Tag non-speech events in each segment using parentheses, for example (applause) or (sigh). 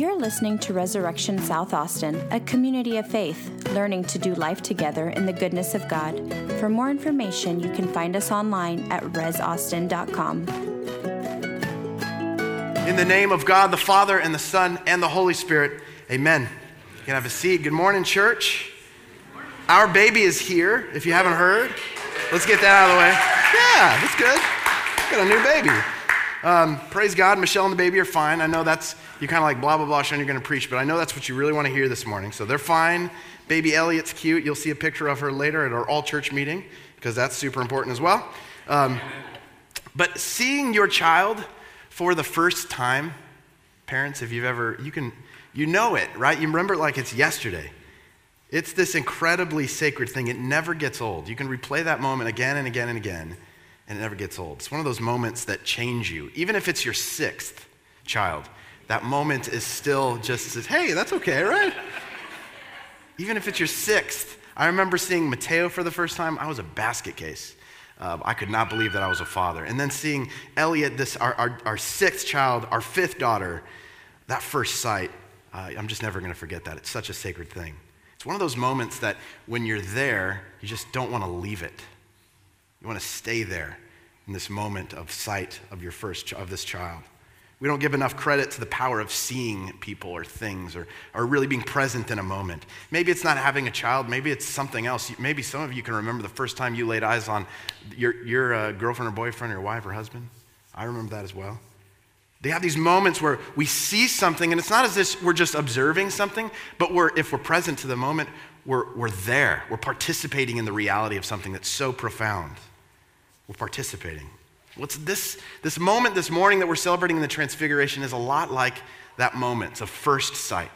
You're listening to Resurrection South Austin, a community of faith, learning to do life together in the goodness of God. For more information, you can find us online at resaustin.com. In the name of God, the Father, and the Son, and the Holy Spirit, amen. You can have a seat. Good morning, church. Our baby is here, if you haven't heard. Let's get that out of the way. Yeah, that's good. Got a new baby. Um, praise God, Michelle and the baby are fine. I know that's, you're kind of like blah, blah, blah, Sean, you're going to preach, but I know that's what you really want to hear this morning. So they're fine. Baby Elliot's cute. You'll see a picture of her later at our all church meeting because that's super important as well. Um, but seeing your child for the first time, parents, if you've ever, you can, you know it, right? You remember it like it's yesterday. It's this incredibly sacred thing. It never gets old. You can replay that moment again and again and again and it never gets old. It's one of those moments that change you. Even if it's your sixth child, that moment is still just, hey, that's okay, right? Even if it's your sixth. I remember seeing Mateo for the first time. I was a basket case. Uh, I could not believe that I was a father. And then seeing Elliot, this, our, our, our sixth child, our fifth daughter, that first sight, uh, I'm just never going to forget that. It's such a sacred thing. It's one of those moments that when you're there, you just don't want to leave it. You want to stay there in this moment of sight of your first of this child. We don't give enough credit to the power of seeing people or things or, or really being present in a moment. Maybe it's not having a child, maybe it's something else. Maybe some of you can remember the first time you laid eyes on your, your uh, girlfriend or boyfriend or wife or husband. I remember that as well. They have these moments where we see something, and it's not as if we're just observing something, but we're, if we're present to the moment, we're, we're there. We're participating in the reality of something that's so profound. We're participating. What's this, this moment this morning that we're celebrating in the Transfiguration is a lot like that moment. It's a first sight.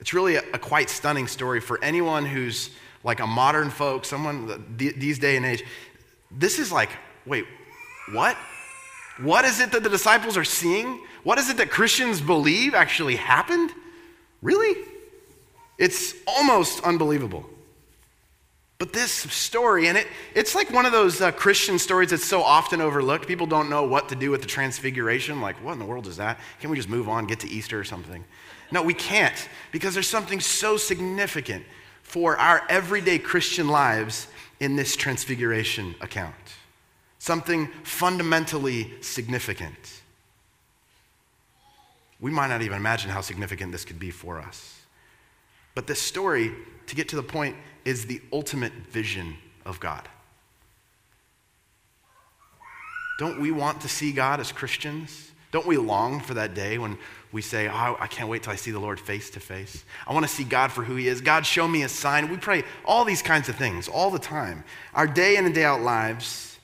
It's really a, a quite stunning story for anyone who's like a modern folk, someone these day and age. This is like, wait, what? What is it that the disciples are seeing? What is it that Christians believe actually happened? Really? It's almost unbelievable. But this story, and it, it's like one of those uh, Christian stories that's so often overlooked. People don't know what to do with the transfiguration. Like, what in the world is that? Can we just move on, get to Easter or something? No, we can't, because there's something so significant for our everyday Christian lives in this transfiguration account. Something fundamentally significant. We might not even imagine how significant this could be for us. But this story, to get to the point, is the ultimate vision of God. Don't we want to see God as Christians? Don't we long for that day when we say, oh, I can't wait till I see the Lord face to face? I want to see God for who He is. God, show me a sign. We pray all these kinds of things all the time. Our day in and day out lives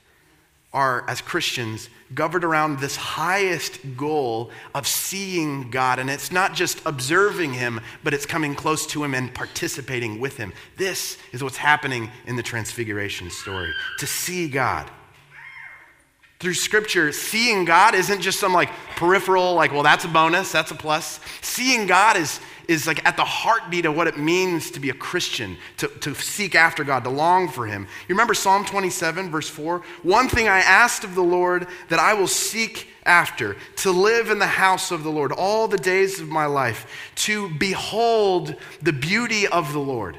are, as Christians, governed around this highest goal of seeing God. And it's not just observing Him, but it's coming close to Him and participating with Him. This is what's happening in the Transfiguration story to see God. Through Scripture, seeing God isn't just some like peripheral, like, well, that's a bonus, that's a plus. Seeing God is is like at the heartbeat of what it means to be a Christian, to, to seek after God, to long for Him. You remember Psalm 27, verse 4? One thing I asked of the Lord that I will seek after, to live in the house of the Lord all the days of my life, to behold the beauty of the Lord,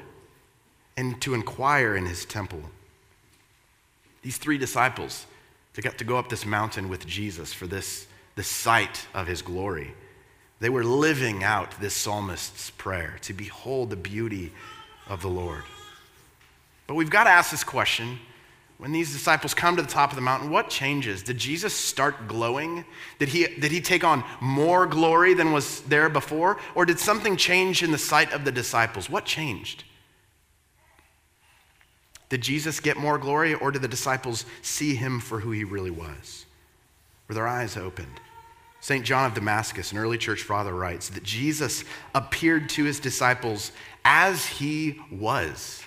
and to inquire in His temple. These three disciples, they got to go up this mountain with Jesus for this, this sight of His glory. They were living out this psalmist's prayer to behold the beauty of the Lord. But we've got to ask this question when these disciples come to the top of the mountain, what changes? Did Jesus start glowing? Did he, did he take on more glory than was there before? Or did something change in the sight of the disciples? What changed? Did Jesus get more glory, or did the disciples see him for who he really was? Were their eyes opened? St. John of Damascus, an early church father, writes that Jesus appeared to his disciples as he was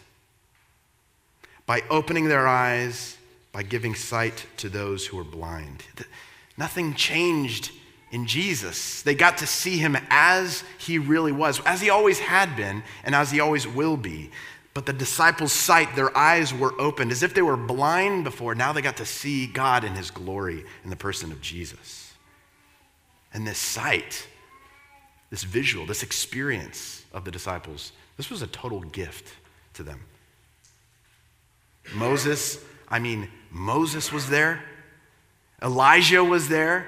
by opening their eyes, by giving sight to those who were blind. Nothing changed in Jesus. They got to see him as he really was, as he always had been, and as he always will be. But the disciples' sight, their eyes were opened as if they were blind before. Now they got to see God in his glory in the person of Jesus. And this sight this visual, this experience of the disciples, this was a total gift to them. Moses, I mean, Moses was there, Elijah was there.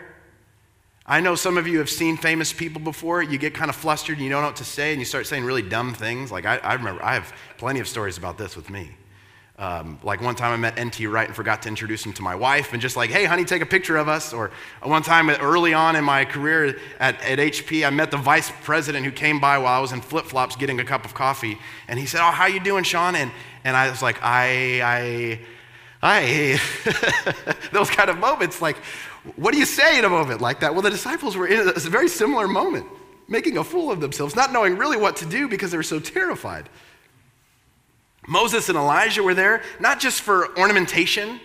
I know some of you have seen famous people before. You get kind of flustered and you don't know what to say, and you start saying really dumb things. Like, I, I remember, I have plenty of stories about this with me. Um, like one time I met N.T. Wright and forgot to introduce him to my wife, and just like, hey, honey, take a picture of us. Or one time early on in my career at, at HP, I met the vice president who came by while I was in flip flops getting a cup of coffee, and he said, oh, how you doing, Sean? And, and I was like, I, I, I. (laughs) Those kind of moments, like, what do you say in a moment like that? Well, the disciples were in a very similar moment, making a fool of themselves, not knowing really what to do because they were so terrified. Moses and Elijah were there, not just for ornamentation,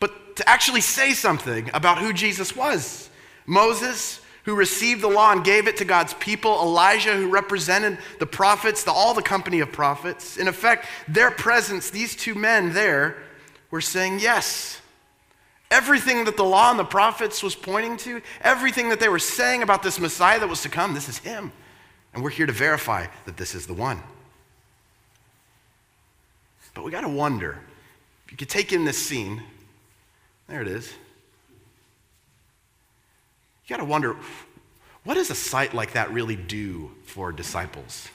but to actually say something about who Jesus was. Moses, who received the law and gave it to God's people, Elijah, who represented the prophets, the, all the company of prophets. In effect, their presence, these two men there, were saying, Yes, everything that the law and the prophets was pointing to, everything that they were saying about this Messiah that was to come, this is him. And we're here to verify that this is the one. But we got to wonder if you could take in this scene, there it is. You got to wonder what does a sight like that really do for disciples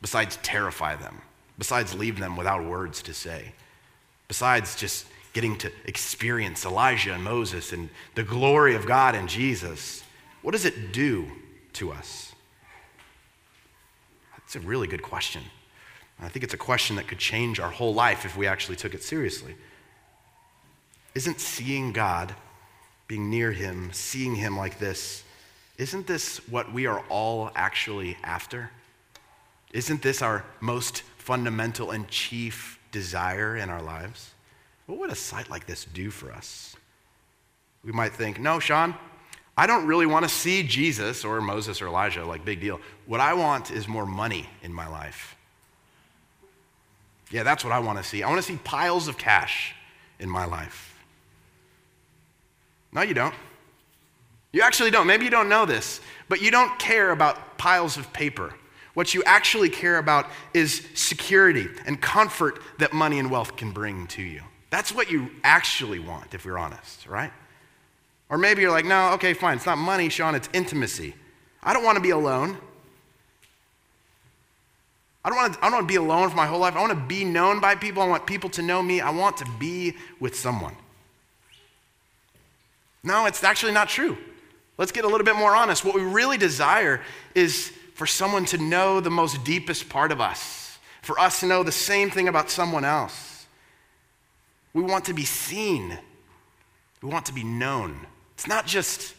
besides terrify them, besides leave them without words to say, besides just getting to experience Elijah and Moses and the glory of God and Jesus? What does it do to us? That's a really good question. I think it's a question that could change our whole life if we actually took it seriously. Isn't seeing God, being near Him, seeing Him like this, isn't this what we are all actually after? Isn't this our most fundamental and chief desire in our lives? What would a sight like this do for us? We might think, no, Sean, I don't really want to see Jesus or Moses or Elijah, like big deal. What I want is more money in my life. Yeah, that's what I want to see. I want to see piles of cash in my life. No, you don't. You actually don't. Maybe you don't know this, but you don't care about piles of paper. What you actually care about is security and comfort that money and wealth can bring to you. That's what you actually want, if we're honest, right? Or maybe you're like, no, okay, fine. It's not money, Sean, it's intimacy. I don't want to be alone. I don't, want to, I don't want to be alone for my whole life. I want to be known by people. I want people to know me. I want to be with someone. No, it's actually not true. Let's get a little bit more honest. What we really desire is for someone to know the most deepest part of us, for us to know the same thing about someone else. We want to be seen, we want to be known. It's not just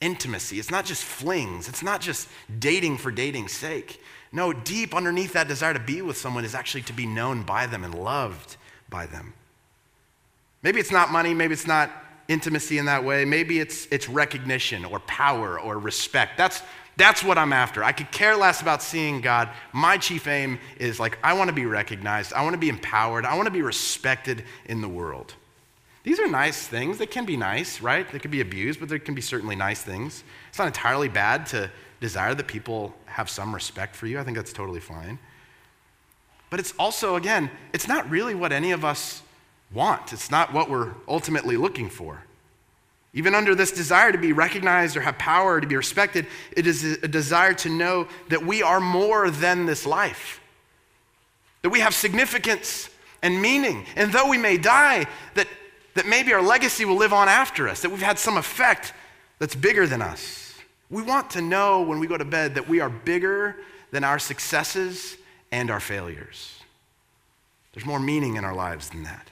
intimacy, it's not just flings, it's not just dating for dating's sake. No, deep underneath that desire to be with someone is actually to be known by them and loved by them. Maybe it's not money, maybe it's not intimacy in that way, maybe it's, it's recognition or power or respect. That's, that's what I'm after. I could care less about seeing God. My chief aim is like, I want to be recognized, I want to be empowered, I want to be respected in the world. These are nice things. They can be nice, right? They can be abused, but there can be certainly nice things. It's not entirely bad to desire that people have some respect for you. I think that's totally fine. But it's also, again, it's not really what any of us want. It's not what we're ultimately looking for. Even under this desire to be recognized or have power, or to be respected, it is a desire to know that we are more than this life, that we have significance and meaning. And though we may die, that, that maybe our legacy will live on after us, that we've had some effect that's bigger than us. We want to know when we go to bed that we are bigger than our successes and our failures. There's more meaning in our lives than that.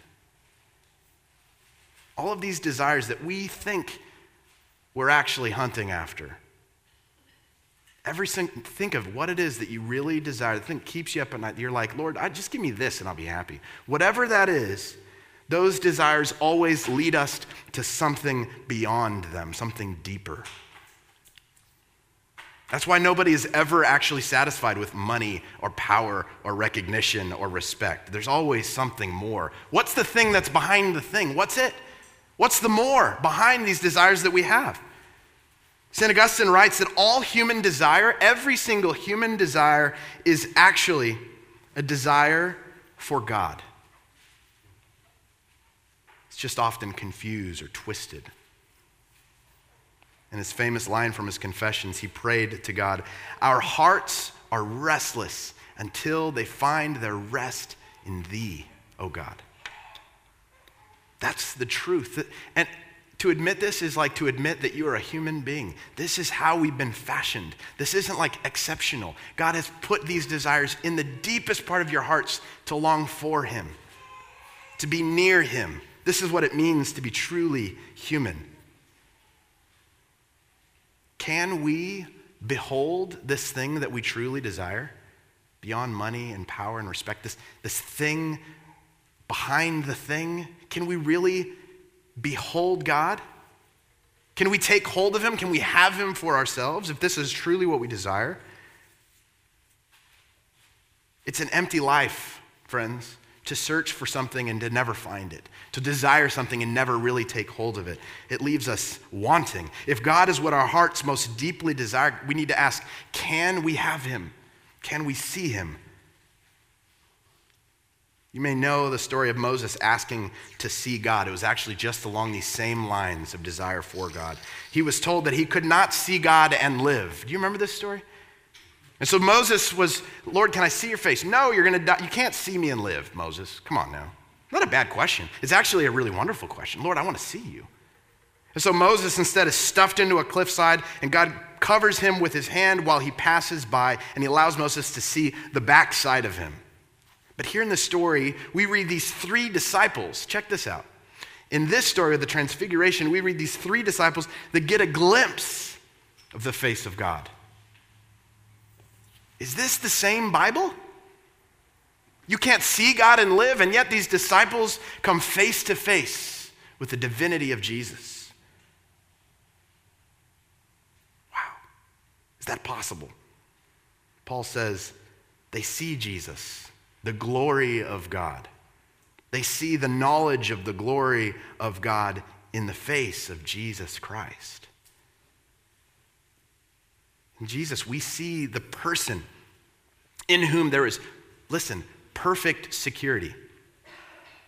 All of these desires that we think we're actually hunting after. Every think of what it is that you really desire, the thing keeps you up at night. You're like, Lord, I, just give me this and I'll be happy. Whatever that is, those desires always lead us to something beyond them, something deeper. That's why nobody is ever actually satisfied with money or power or recognition or respect. There's always something more. What's the thing that's behind the thing? What's it? What's the more behind these desires that we have? St. Augustine writes that all human desire, every single human desire, is actually a desire for God. It's just often confused or twisted. In his famous line from his confessions, he prayed to God, Our hearts are restless until they find their rest in thee, O God. That's the truth. And to admit this is like to admit that you are a human being. This is how we've been fashioned. This isn't like exceptional. God has put these desires in the deepest part of your hearts to long for Him, to be near Him. This is what it means to be truly human. Can we behold this thing that we truly desire beyond money and power and respect? This, this thing behind the thing? Can we really behold God? Can we take hold of Him? Can we have Him for ourselves if this is truly what we desire? It's an empty life, friends, to search for something and to never find it, to desire something and never really take hold of it. It leaves us wanting. If God is what our hearts most deeply desire, we need to ask can we have Him? Can we see Him? You may know the story of Moses asking to see God. It was actually just along these same lines of desire for God. He was told that he could not see God and live. Do you remember this story? And so Moses was, Lord, can I see your face? No, you're going to die. You can't see me and live, Moses. Come on now. Not a bad question. It's actually a really wonderful question. Lord, I want to see you. And so Moses instead is stuffed into a cliffside, and God covers him with his hand while he passes by, and he allows Moses to see the backside of him. But here in the story, we read these three disciples. Check this out. In this story of the Transfiguration, we read these three disciples that get a glimpse of the face of God. Is this the same Bible? You can't see God and live, and yet these disciples come face to face with the divinity of Jesus. Wow. Is that possible? Paul says they see Jesus the glory of God. They see the knowledge of the glory of God in the face of Jesus Christ. In Jesus, we see the person in whom there is, listen, perfect security.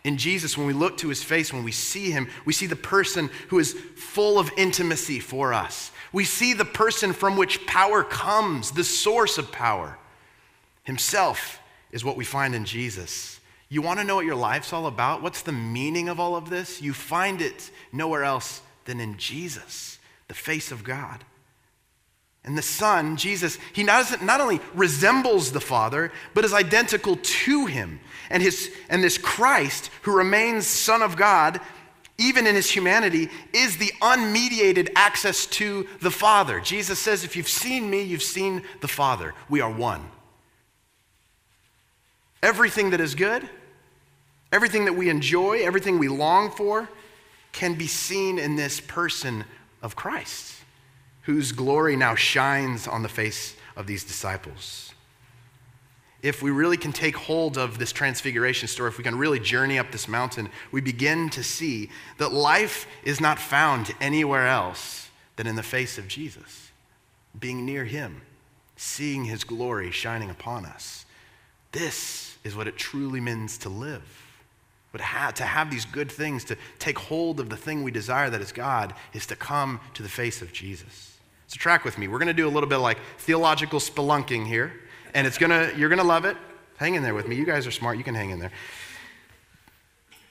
In Jesus, when we look to his face, when we see him, we see the person who is full of intimacy for us. We see the person from which power comes, the source of power, himself is what we find in Jesus. You want to know what your life's all about? What's the meaning of all of this? You find it nowhere else than in Jesus, the face of God. And the Son, Jesus, he not, not only resembles the Father, but is identical to him. And, his, and this Christ, who remains Son of God, even in his humanity, is the unmediated access to the Father. Jesus says, If you've seen me, you've seen the Father. We are one. Everything that is good, everything that we enjoy, everything we long for, can be seen in this person of Christ, whose glory now shines on the face of these disciples. If we really can take hold of this transfiguration story, if we can really journey up this mountain, we begin to see that life is not found anywhere else than in the face of Jesus, being near Him, seeing His glory shining upon us. This is what it truly means to live. But to have these good things, to take hold of the thing we desire that is God, is to come to the face of Jesus. So track with me. We're going to do a little bit like theological spelunking here, and it's going to, you're going to love it. Hang in there with me. You guys are smart. You can hang in there.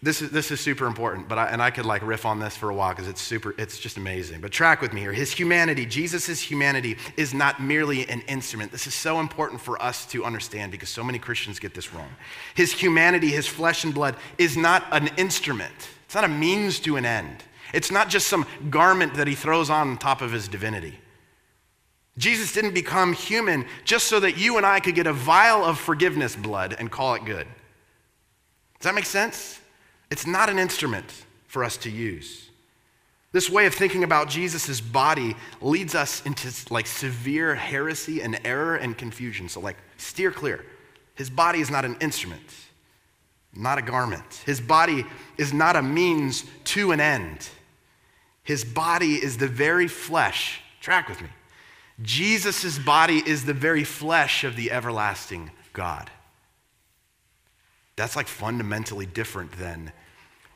This is, this is super important, but I, and I could like riff on this for a while because it's super, it's just amazing. But track with me here. His humanity, Jesus' humanity, is not merely an instrument. This is so important for us to understand because so many Christians get this wrong. His humanity, his flesh and blood, is not an instrument, it's not a means to an end. It's not just some garment that he throws on top of his divinity. Jesus didn't become human just so that you and I could get a vial of forgiveness blood and call it good. Does that make sense? It's not an instrument for us to use. This way of thinking about Jesus' body leads us into like severe heresy and error and confusion. So, like, steer clear. His body is not an instrument, not a garment. His body is not a means to an end. His body is the very flesh Track with me. Jesus' body is the very flesh of the everlasting God. That's like fundamentally different than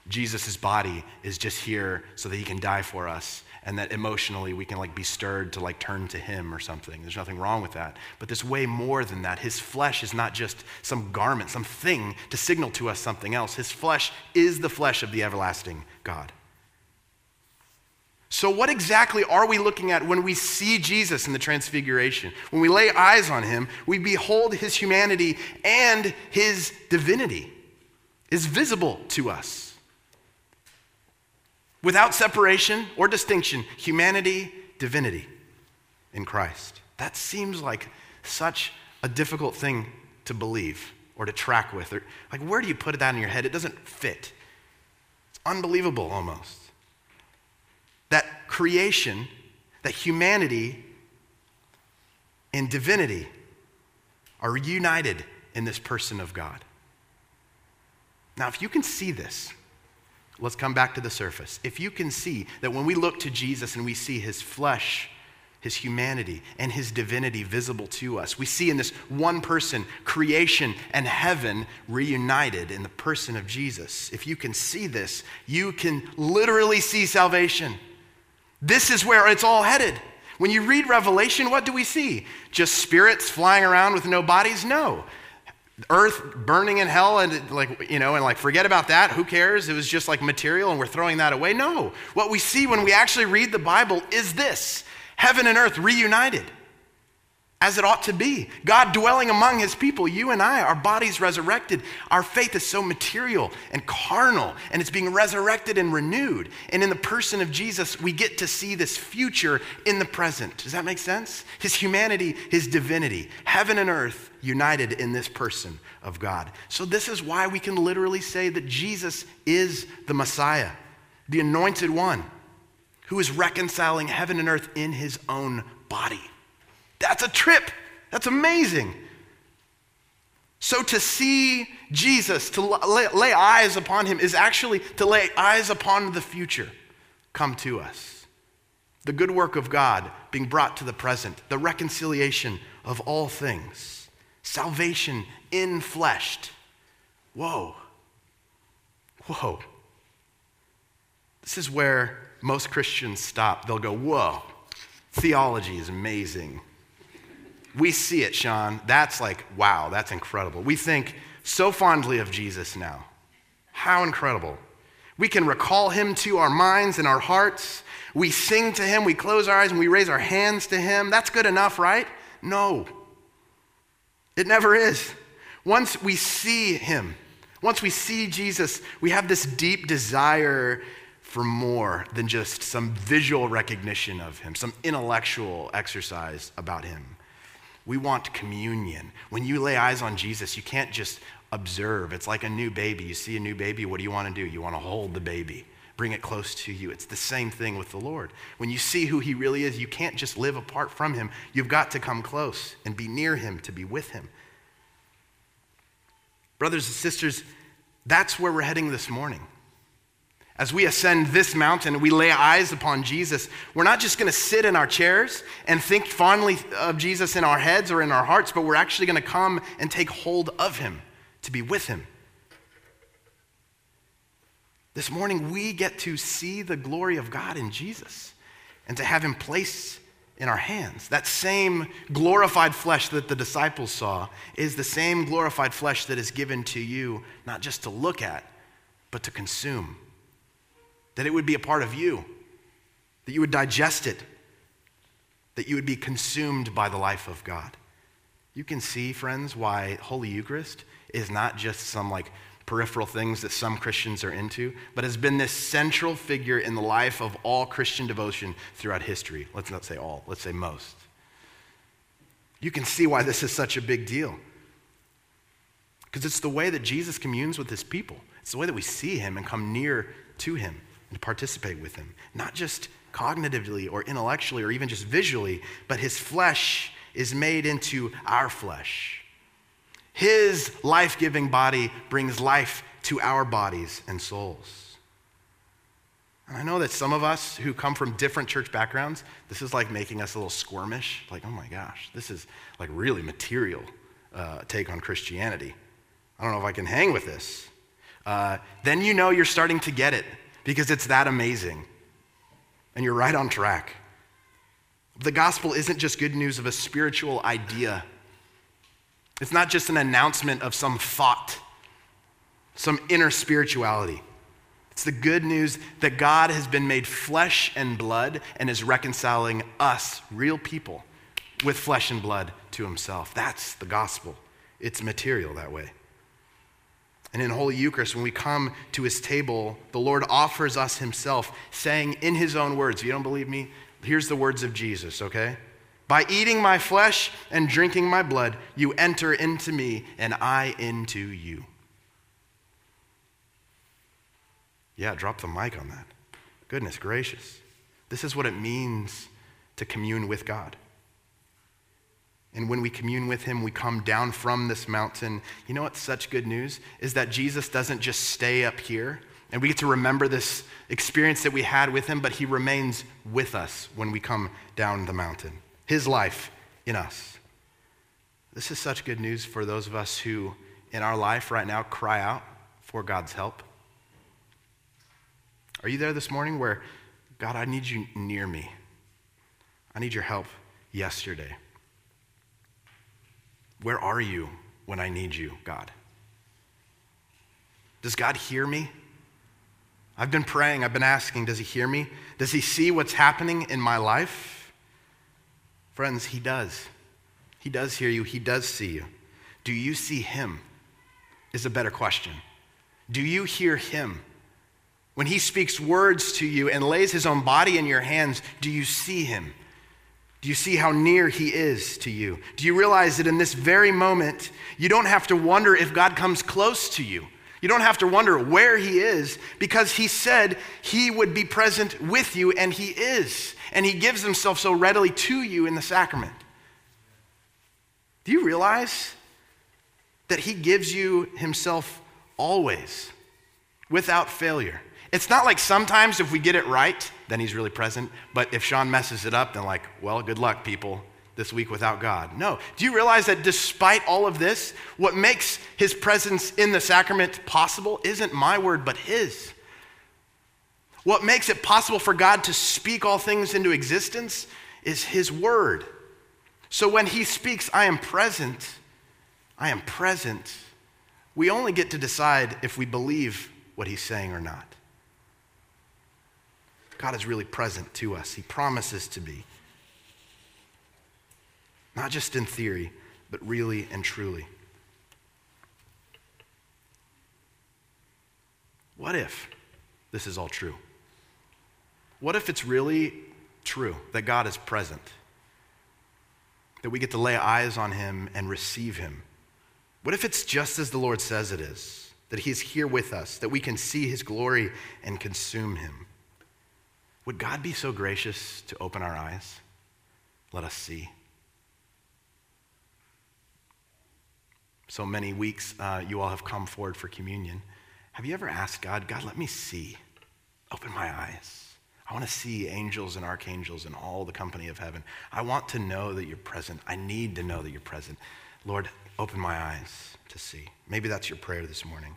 Jesus' body is just here so that he can die for us and that emotionally we can like be stirred to like turn to him or something. There's nothing wrong with that. But there's way more than that. His flesh is not just some garment, some thing to signal to us something else. His flesh is the flesh of the everlasting God. So, what exactly are we looking at when we see Jesus in the Transfiguration? When we lay eyes on him, we behold his humanity and his divinity is visible to us. Without separation or distinction, humanity, divinity in Christ. That seems like such a difficult thing to believe or to track with. Or, like, where do you put that in your head? It doesn't fit. It's unbelievable almost that creation, that humanity and divinity are united in this person of God. Now, if you can see this, let's come back to the surface. If you can see that when we look to Jesus and we see his flesh, his humanity, and his divinity visible to us, we see in this one person creation and heaven reunited in the person of Jesus. If you can see this, you can literally see salvation. This is where it's all headed. When you read Revelation, what do we see? Just spirits flying around with no bodies? No. Earth burning in hell and like, you know, and like forget about that. Who cares? It was just like material and we're throwing that away. No. What we see when we actually read the Bible is this heaven and earth reunited as it ought to be. God dwelling among his people, you and I, our bodies resurrected. Our faith is so material and carnal, and it's being resurrected and renewed. And in the person of Jesus, we get to see this future in the present. Does that make sense? His humanity, his divinity, heaven and earth united in this person of God. So, this is why we can literally say that Jesus is the Messiah, the anointed one, who is reconciling heaven and earth in his own body. That's a trip. That's amazing. So to see Jesus, to lay, lay, eyes upon him, is actually to lay eyes upon the future come to us. The good work of God being brought to the present, the reconciliation of all things, salvation in fleshed. Whoa. Whoa. This is where most Christians stop. They'll go, Whoa, theology is amazing. We see it, Sean. That's like, wow, that's incredible. We think so fondly of Jesus now. How incredible. We can recall him to our minds and our hearts. We sing to him, we close our eyes, and we raise our hands to him. That's good enough, right? No. It never is. Once we see him, once we see Jesus, we have this deep desire for more than just some visual recognition of him, some intellectual exercise about him. We want communion. When you lay eyes on Jesus, you can't just observe. It's like a new baby. You see a new baby, what do you want to do? You want to hold the baby, bring it close to you. It's the same thing with the Lord. When you see who he really is, you can't just live apart from him. You've got to come close and be near him to be with him. Brothers and sisters, that's where we're heading this morning. As we ascend this mountain and we lay eyes upon Jesus, we're not just going to sit in our chairs and think fondly of Jesus in our heads or in our hearts, but we're actually going to come and take hold of him to be with him. This morning, we get to see the glory of God in Jesus and to have him placed in our hands. That same glorified flesh that the disciples saw is the same glorified flesh that is given to you, not just to look at, but to consume that it would be a part of you, that you would digest it, that you would be consumed by the life of God. You can see, friends, why Holy Eucharist is not just some like peripheral things that some Christians are into, but has been this central figure in the life of all Christian devotion throughout history. Let's not say all, let's say most. You can see why this is such a big deal. Because it's the way that Jesus communes with his people. It's the way that we see him and come near to him and participate with him, not just cognitively or intellectually or even just visually, but his flesh is made into our flesh. His life giving body brings life to our bodies and souls. And I know that some of us who come from different church backgrounds, this is like making us a little squirmish. Like, oh my gosh, this is like really material uh, take on Christianity. I don't know if I can hang with this. Uh, then you know you're starting to get it because it's that amazing. And you're right on track. The gospel isn't just good news of a spiritual idea, it's not just an announcement of some thought, some inner spirituality. It's the good news that God has been made flesh and blood and is reconciling us, real people, with flesh and blood to himself. That's the gospel. It's material that way. And in Holy Eucharist, when we come to his table, the Lord offers us himself, saying in his own words, if you don't believe me, here's the words of Jesus, okay? By eating my flesh and drinking my blood, you enter into me and I into you. Yeah, drop the mic on that. Goodness gracious. This is what it means to commune with God. And when we commune with him, we come down from this mountain. You know what's such good news? Is that Jesus doesn't just stay up here and we get to remember this experience that we had with him, but he remains with us when we come down the mountain. His life in us. This is such good news for those of us who, in our life right now, cry out for God's help. Are you there this morning where, God, I need you near me? I need your help yesterday. Where are you when I need you, God? Does God hear me? I've been praying, I've been asking, does he hear me? Does he see what's happening in my life? Friends, he does. He does hear you, he does see you. Do you see him? Is a better question. Do you hear him? When he speaks words to you and lays his own body in your hands, do you see him? Do you see how near he is to you? Do you realize that in this very moment, you don't have to wonder if God comes close to you? You don't have to wonder where he is because he said he would be present with you, and he is. And he gives himself so readily to you in the sacrament. Do you realize that he gives you himself always without failure? It's not like sometimes if we get it right, then he's really present. But if Sean messes it up, then, like, well, good luck, people, this week without God. No. Do you realize that despite all of this, what makes his presence in the sacrament possible isn't my word, but his? What makes it possible for God to speak all things into existence is his word. So when he speaks, I am present, I am present, we only get to decide if we believe what he's saying or not. God is really present to us. He promises to be. Not just in theory, but really and truly. What if this is all true? What if it's really true that God is present? That we get to lay eyes on him and receive him? What if it's just as the Lord says it is? That he's here with us, that we can see his glory and consume him? Would God be so gracious to open our eyes? Let us see. So many weeks uh, you all have come forward for communion. Have you ever asked God, God, let me see? Open my eyes. I want to see angels and archangels and all the company of heaven. I want to know that you're present. I need to know that you're present. Lord, open my eyes to see. Maybe that's your prayer this morning.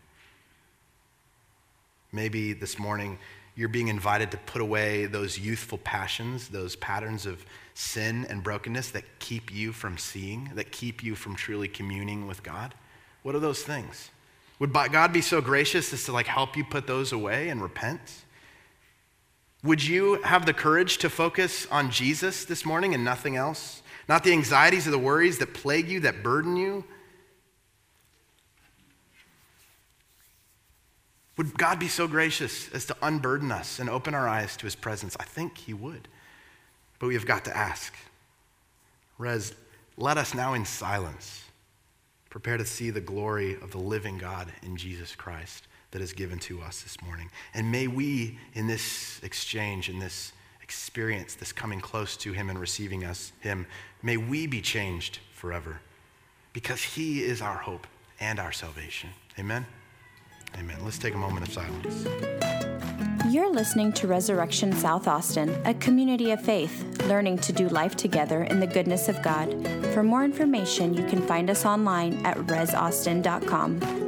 Maybe this morning you're being invited to put away those youthful passions, those patterns of sin and brokenness that keep you from seeing, that keep you from truly communing with God? What are those things? Would God be so gracious as to like help you put those away and repent? Would you have the courage to focus on Jesus this morning and nothing else? Not the anxieties or the worries that plague you, that burden you, Would God be so gracious as to unburden us and open our eyes to his presence? I think he would. But we have got to ask. Rez, let us now in silence prepare to see the glory of the living God in Jesus Christ that is given to us this morning. And may we, in this exchange, in this experience, this coming close to him and receiving us, him, may we be changed forever because he is our hope and our salvation. Amen. Amen. Let's take a moment of silence. You're listening to Resurrection South Austin, a community of faith, learning to do life together in the goodness of God. For more information, you can find us online at resaustin.com.